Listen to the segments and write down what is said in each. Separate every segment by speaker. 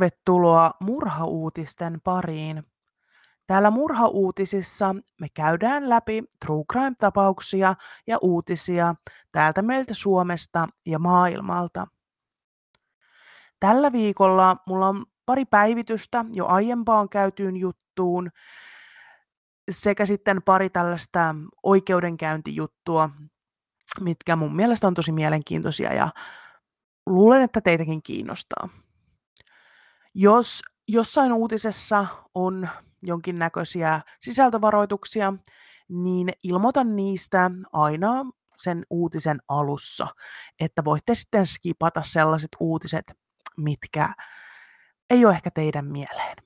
Speaker 1: Tervetuloa murhauutisten pariin. Täällä murhauutisissa me käydään läpi true crime-tapauksia ja uutisia täältä meiltä Suomesta ja maailmalta. Tällä viikolla mulla on pari päivitystä jo aiempaan käytyyn juttuun sekä sitten pari tällaista oikeudenkäyntijuttua, mitkä mun mielestä on tosi mielenkiintoisia ja luulen, että teitäkin kiinnostaa. Jos jossain uutisessa on jonkinnäköisiä sisältövaroituksia, niin ilmoitan niistä aina sen uutisen alussa, että voitte sitten skipata sellaiset uutiset, mitkä ei ole ehkä teidän mieleen.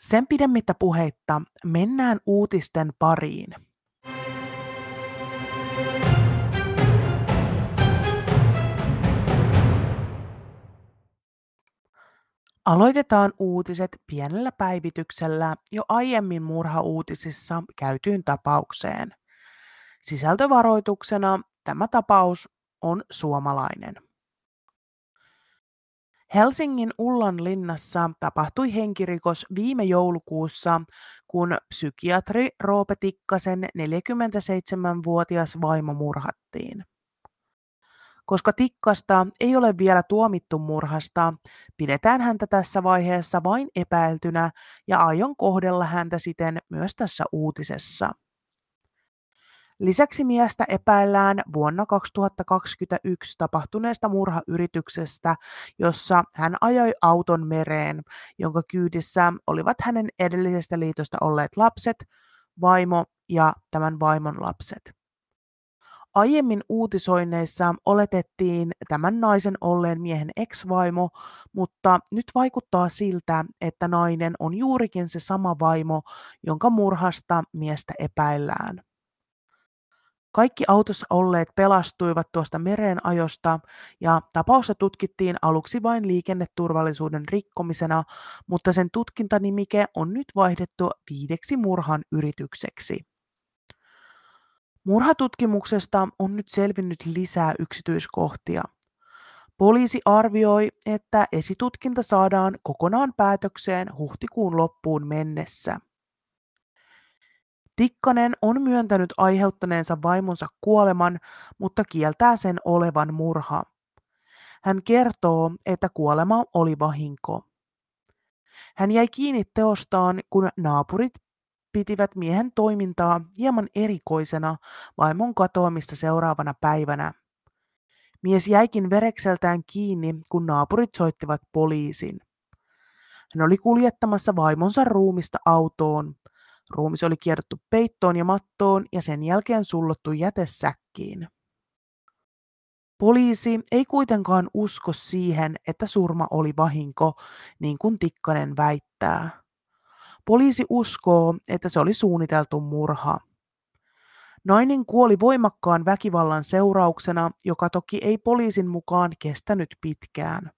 Speaker 1: Sen pidemmittä puheitta mennään uutisten pariin. Aloitetaan uutiset pienellä päivityksellä jo aiemmin murhauutisissa käytyyn tapaukseen. Sisältövaroituksena tämä tapaus on suomalainen. Helsingin Ullanlinnassa tapahtui henkirikos viime joulukuussa, kun psykiatri Roope Tikkasen 47-vuotias vaimo murhattiin. Koska Tikkasta ei ole vielä tuomittu murhasta, pidetään häntä tässä vaiheessa vain epäiltynä ja aion kohdella häntä siten myös tässä uutisessa. Lisäksi miestä epäillään vuonna 2021 tapahtuneesta murhayrityksestä, jossa hän ajoi auton mereen, jonka kyydissä olivat hänen edellisestä liitosta olleet lapset, vaimo ja tämän vaimon lapset. Aiemmin uutisoinneissa oletettiin tämän naisen olleen miehen ex-vaimo, mutta nyt vaikuttaa siltä, että nainen on juurikin se sama vaimo, jonka murhasta miestä epäillään. Kaikki autossa olleet pelastuivat tuosta mereenajosta ja tapausta tutkittiin aluksi vain liikenneturvallisuuden rikkomisena, mutta sen tutkintanimike on nyt vaihdettu viideksi murhan yritykseksi. Murhatutkimuksesta on nyt selvinnyt lisää yksityiskohtia. Poliisi arvioi, että esitutkinta saadaan kokonaan päätökseen huhtikuun loppuun mennessä. Tikkanen on myöntänyt aiheuttaneensa vaimonsa kuoleman, mutta kieltää sen olevan murha. Hän kertoo, että kuolema oli vahinko. Hän jäi kiinni teostaan, kun naapurit pitivät miehen toimintaa hieman erikoisena vaimon katoamista seuraavana päivänä. Mies jäikin verekseltään kiinni, kun naapurit soittivat poliisin. Hän oli kuljettamassa vaimonsa ruumista autoon. Ruumis oli kierretty peittoon ja mattoon ja sen jälkeen sullottu jätesäkkiin. Poliisi ei kuitenkaan usko siihen, että surma oli vahinko, niin kuin Tikkanen väittää. Poliisi uskoo, että se oli suunniteltu murha. Nainen kuoli voimakkaan väkivallan seurauksena, joka toki ei poliisin mukaan kestänyt pitkään.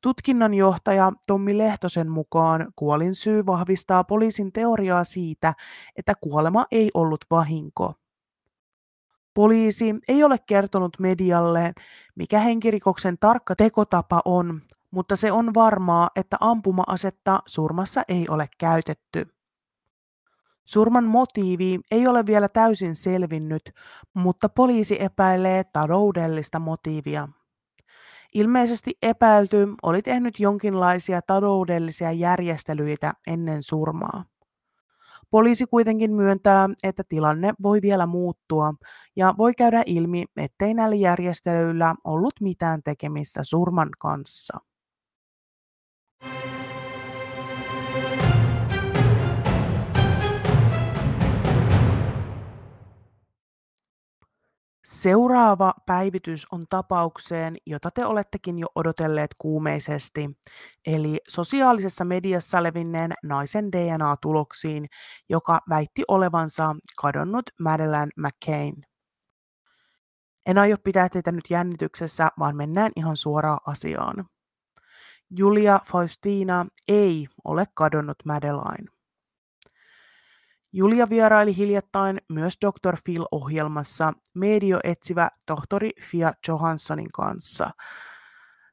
Speaker 1: Tutkinnanjohtaja Tommi Lehtosen mukaan kuolin syy vahvistaa poliisin teoriaa siitä, että kuolema ei ollut vahinko. Poliisi ei ole kertonut medialle, mikä henkirikoksen tarkka tekotapa on, mutta se on varmaa, että ampuma-asetta surmassa ei ole käytetty. Surman motiivi ei ole vielä täysin selvinnyt, mutta poliisi epäilee taloudellista motiivia. Ilmeisesti epäilty oli tehnyt jonkinlaisia taloudellisia järjestelyitä ennen surmaa. Poliisi kuitenkin myöntää, että tilanne voi vielä muuttua ja voi käydä ilmi, ettei näillä järjestelyillä ollut mitään tekemistä surman kanssa. Seuraava päivitys on tapaukseen, jota te olettekin jo odotelleet kuumeisesti, eli sosiaalisessa mediassa levinneen naisen DNA-tuloksiin, joka väitti olevansa kadonnut Madeleine McCain. En aio pitää teitä nyt jännityksessä, vaan mennään ihan suoraan asiaan. Julia Faustina ei ole kadonnut Madeleine. Julia vieraili hiljattain myös Dr. Phil-ohjelmassa medioetsivä tohtori Fia Johanssonin kanssa.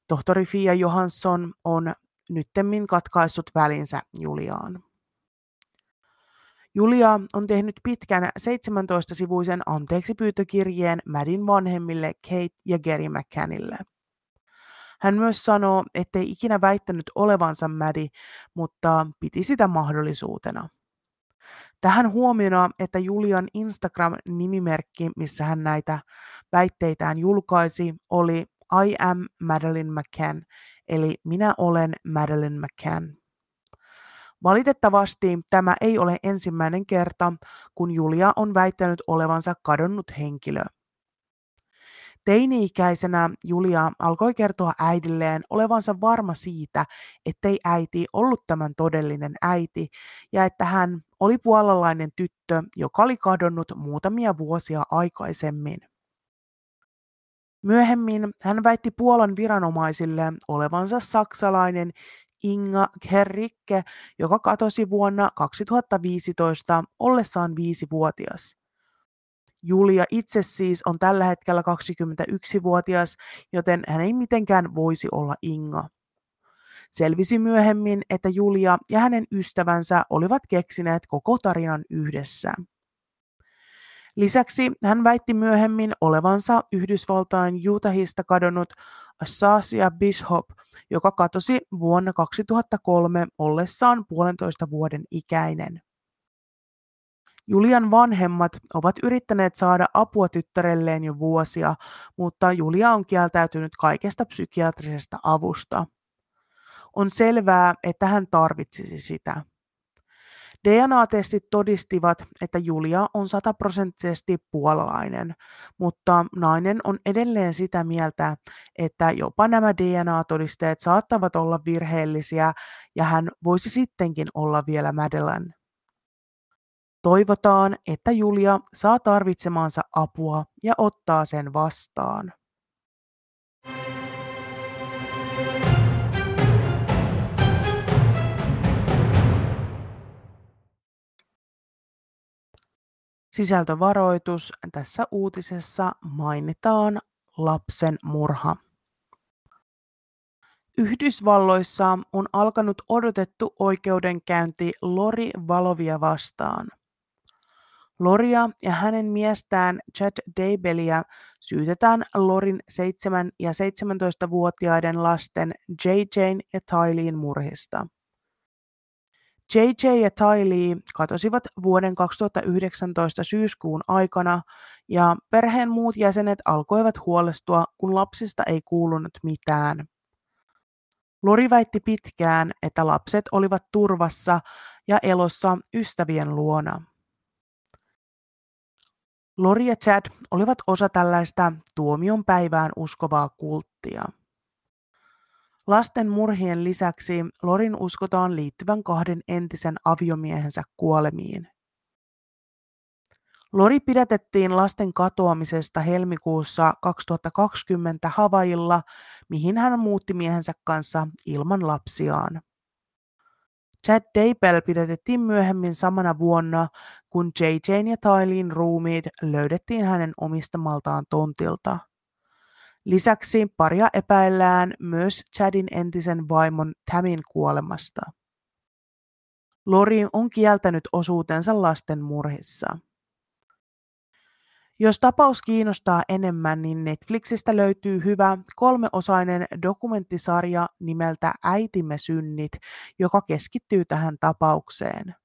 Speaker 1: Tohtori Fia Johansson on nyttemmin katkaissut välinsä Juliaan. Julia on tehnyt pitkän 17-sivuisen anteeksipyytökirjeen Madin vanhemmille Kate ja Gary McCannille. Hän myös sanoo, ettei ikinä väittänyt olevansa Mädi, mutta piti sitä mahdollisuutena. Tähän huomiona, että Julian Instagram-nimimerkki, missä hän näitä väitteitään julkaisi, oli I am Madeline McCann, eli minä olen Madeline McCann. Valitettavasti tämä ei ole ensimmäinen kerta, kun Julia on väittänyt olevansa kadonnut henkilö. Teini-ikäisenä Julia alkoi kertoa äidilleen olevansa varma siitä, ettei äiti ollut tämän todellinen äiti ja että hän oli puolalainen tyttö, joka oli kadonnut muutamia vuosia aikaisemmin. Myöhemmin hän väitti Puolan viranomaisille olevansa saksalainen Inga Herrikke, joka katosi vuonna 2015 ollessaan viisivuotias. Julia itse siis on tällä hetkellä 21-vuotias, joten hän ei mitenkään voisi olla Inga. Selvisi myöhemmin, että Julia ja hänen ystävänsä olivat keksineet koko tarinan yhdessä. Lisäksi hän väitti myöhemmin olevansa Yhdysvaltain Utahista kadonnut Asasia Bishop, joka katosi vuonna 2003 ollessaan puolentoista vuoden ikäinen. Julian vanhemmat ovat yrittäneet saada apua tyttärelleen jo vuosia, mutta Julia on kieltäytynyt kaikesta psykiatrisesta avusta. On selvää, että hän tarvitsisi sitä. DNA-testit todistivat, että Julia on sataprosenttisesti puolalainen, mutta nainen on edelleen sitä mieltä, että jopa nämä DNA-todisteet saattavat olla virheellisiä ja hän voisi sittenkin olla vielä Madeleine. Toivotaan, että Julia saa tarvitsemaansa apua ja ottaa sen vastaan. Sisältövaroitus. Tässä uutisessa mainitaan lapsen murha. Yhdysvalloissa on alkanut odotettu oikeudenkäynti Lori Valovia vastaan. Loria ja hänen miestään Chad Daybellia syytetään Lorin 7- ja 17-vuotiaiden lasten JJ ja Tyleen murhista. JJ ja Tylee katosivat vuoden 2019 syyskuun aikana ja perheen muut jäsenet alkoivat huolestua, kun lapsista ei kuulunut mitään. Lori väitti pitkään, että lapset olivat turvassa ja elossa ystävien luona. Lori ja Chad olivat osa tällaista tuomion päivään uskovaa kulttia. Lasten murhien lisäksi Lorin uskotaan liittyvän kahden entisen aviomiehensä kuolemiin. Lori pidätettiin lasten katoamisesta helmikuussa 2020 Havailla, mihin hän muutti miehensä kanssa ilman lapsiaan. Chad Daybell pidätettiin myöhemmin samana vuonna, kun JJ ja Tyleen ruumiit löydettiin hänen omistamaltaan tontilta. Lisäksi paria epäillään myös Chadin entisen vaimon Tamin kuolemasta. Lori on kieltänyt osuutensa lasten murhissa. Jos tapaus kiinnostaa enemmän, niin Netflixistä löytyy hyvä kolmeosainen dokumenttisarja nimeltä Äitimme synnit, joka keskittyy tähän tapaukseen.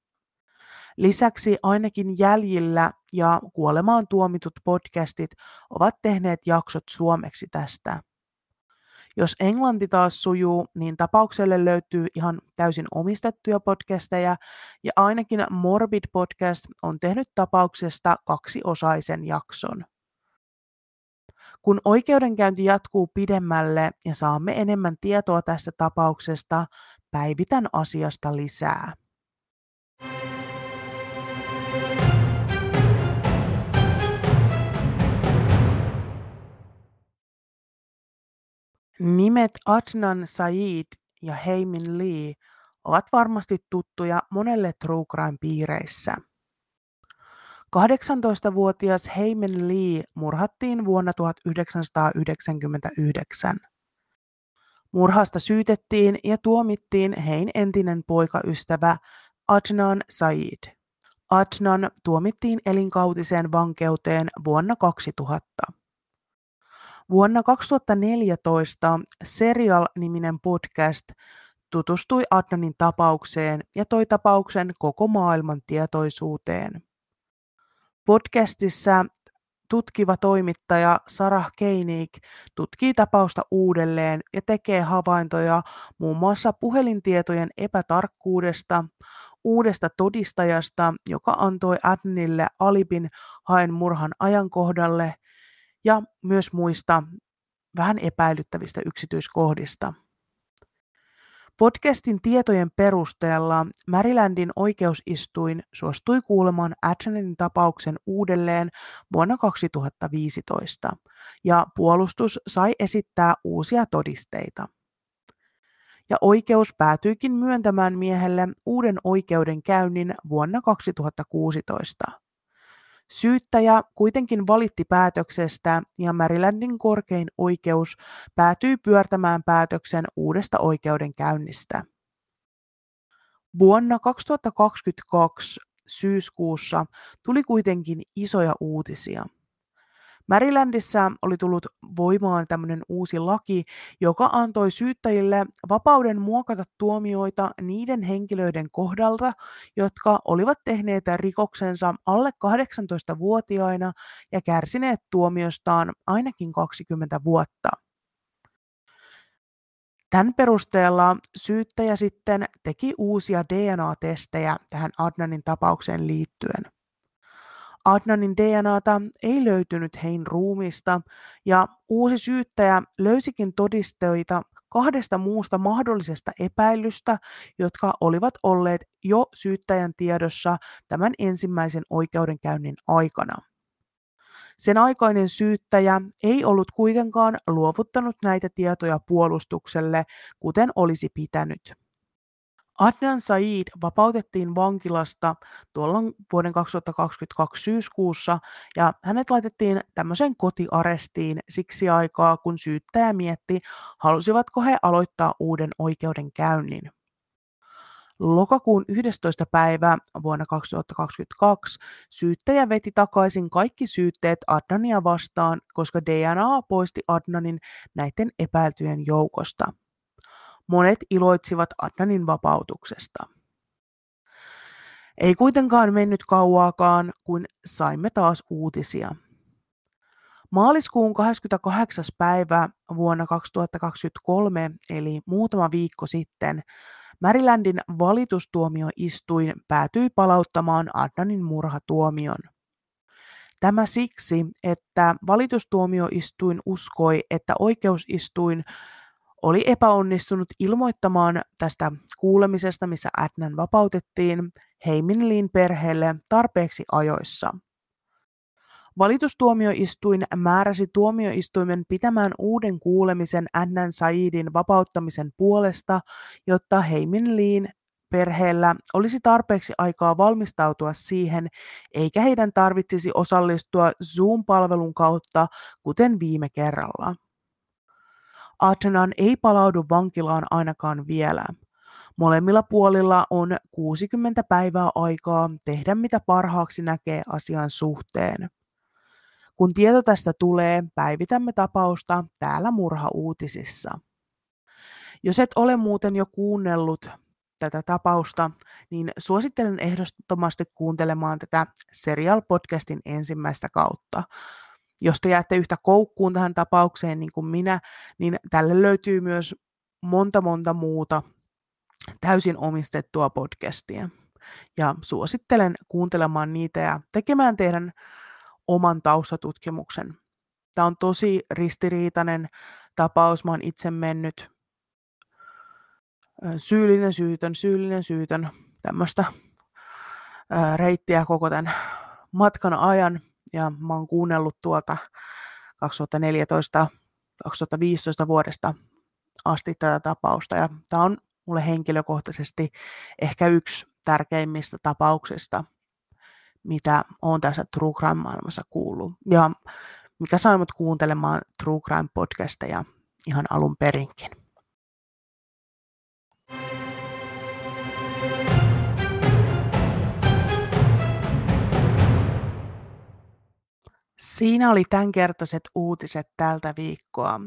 Speaker 1: Lisäksi ainakin Jäljillä ja Kuolemaan tuomitut podcastit ovat tehneet jaksot suomeksi tästä. Jos englanti taas sujuu, niin tapaukselle löytyy ihan täysin omistettuja podcasteja, ja ainakin Morbid Podcast on tehnyt tapauksesta kaksiosaisen jakson. Kun oikeudenkäynti jatkuu pidemmälle ja saamme enemmän tietoa tästä tapauksesta, päivitän asiasta lisää. Nimet Adnan Said ja Heimin Lee ovat varmasti tuttuja monelle true crime-piireissä. 18-vuotias Heimen Lee murhattiin vuonna 1999. Murhasta syytettiin ja tuomittiin Hein entinen poikaystävä Adnan Said. Adnan tuomittiin elinkautiseen vankeuteen vuonna 2000. Vuonna 2014 Serial-niminen podcast tutustui Adnanin tapaukseen ja toi tapauksen koko maailman tietoisuuteen. Podcastissa tutkiva toimittaja Sarah Koenig tutkii tapausta uudelleen ja tekee havaintoja muun muassa puhelintietojen epätarkkuudesta, uudesta todistajasta, joka antoi Adnille alibin haen murhan ajankohdalle ja myös muista vähän epäilyttävistä yksityiskohdista. Podcastin tietojen perusteella Marylandin oikeusistuin suostui kuulemaan Adnanin tapauksen uudelleen vuonna 2015 ja puolustus sai esittää uusia todisteita. Ja oikeus päätyikin myöntämään miehelle uuden oikeudenkäynnin vuonna 2016. Syyttäjä kuitenkin valitti päätöksestä ja Marylandin korkein oikeus päätyi pyörtämään päätöksen uudesta oikeudenkäynnistä. Vuonna 2022 syyskuussa tuli kuitenkin isoja uutisia. Marylandissa oli tullut voimaan tämmöinen uusi laki, joka antoi syyttäjille vapauden muokata tuomioita niiden henkilöiden kohdalta, jotka olivat tehneet rikoksensa alle 18-vuotiaina ja kärsineet tuomiostaan ainakin 20 vuotta. Tämän perusteella syyttäjä sitten teki uusia DNA-testejä tähän Adnanin tapaukseen liittyen. Adnanin DNAta ei löytynyt Hein ruumista ja uusi syyttäjä löysikin todisteita kahdesta muusta mahdollisesta epäilystä, jotka olivat olleet jo syyttäjän tiedossa tämän ensimmäisen oikeudenkäynnin aikana. Sen aikainen syyttäjä ei ollut kuitenkaan luovuttanut näitä tietoja puolustukselle, kuten olisi pitänyt. Adnan Said vapautettiin vankilasta tuolla vuoden 2022 syyskuussa ja hänet laitettiin tämmöiseen kotiarestiin siksi aikaa, kun syyttäjä mietti, halusivatko he aloittaa uuden oikeudenkäynnin. Lokakuun 11. päivä vuonna 2022 syyttäjä veti takaisin kaikki syytteet Adnania vastaan, koska DNA poisti Adnanin näiden epäiltyjen joukosta. Monet iloitsivat Adnanin vapautuksesta. Ei kuitenkaan mennyt kauaakaan, kun saimme taas uutisia. Maaliskuun 28. päivä vuonna 2023, eli muutama viikko sitten, Marylandin valitustuomioistuin päätyi palauttamaan Adnanin murhatuomion. Tämä siksi, että valitustuomioistuin uskoi, että oikeusistuin oli epäonnistunut ilmoittamaan tästä kuulemisesta, missä Adnan vapautettiin Heiminlin perheelle tarpeeksi ajoissa. Valitustuomioistuin määräsi tuomioistuimen pitämään uuden kuulemisen Adnan Saidin vapauttamisen puolesta, jotta Heiminliin perheellä olisi tarpeeksi aikaa valmistautua siihen, eikä heidän tarvitsisi osallistua Zoom-palvelun kautta, kuten viime kerralla. Adnan ei palaudu vankilaan ainakaan vielä. Molemmilla puolilla on 60 päivää aikaa tehdä mitä parhaaksi näkee asian suhteen. Kun tieto tästä tulee, päivitämme tapausta täällä Murha-uutisissa. Jos et ole muuten jo kuunnellut tätä tapausta, niin suosittelen ehdottomasti kuuntelemaan tätä Serial-podcastin ensimmäistä kautta jos te jäätte yhtä koukkuun tähän tapaukseen niin kuin minä, niin tälle löytyy myös monta monta muuta täysin omistettua podcastia. Ja suosittelen kuuntelemaan niitä ja tekemään teidän oman taustatutkimuksen. Tämä on tosi ristiriitainen tapaus. Mä oon itse mennyt syyllinen syytön, syyllinen syytön, tämmöistä reittiä koko tämän matkan ajan ja mä oon kuunnellut tuolta 2014-2015 vuodesta asti tätä tapausta ja tämä on mulle henkilökohtaisesti ehkä yksi tärkeimmistä tapauksista, mitä on tässä True Crime-maailmassa kuullut ja mikä sai mut kuuntelemaan True Crime-podcasteja ihan alun perinkin. Siinä oli tämänkertaiset uutiset tältä viikkoa.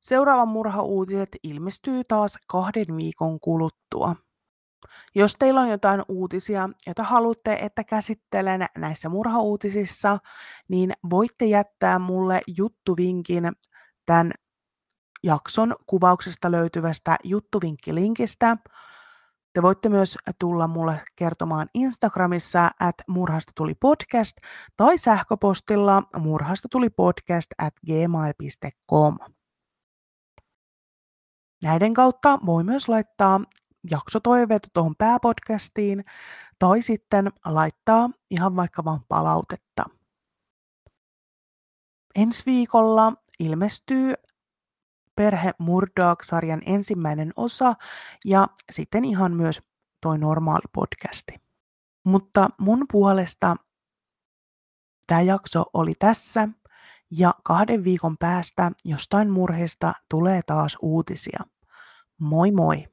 Speaker 1: Seuraava murhauutiset ilmestyy taas kahden viikon kuluttua. Jos teillä on jotain uutisia, joita haluatte, että käsittelen näissä murhauutisissa, niin voitte jättää mulle juttuvinkin tämän jakson kuvauksesta löytyvästä juttuvinkkilinkistä. Te voitte myös tulla mulle kertomaan Instagramissa, että murhasta tuli podcast tai sähköpostilla murhasta tuli podcast at gmail.com. Näiden kautta voi myös laittaa jaksotoiveita tuohon pääpodcastiin tai sitten laittaa ihan vaikka vaan palautetta. Ensi viikolla ilmestyy Perhe Murdoch-sarjan ensimmäinen osa ja sitten ihan myös toi normaali podcasti. Mutta mun puolesta tämä jakso oli tässä ja kahden viikon päästä jostain murheesta tulee taas uutisia. Moi moi!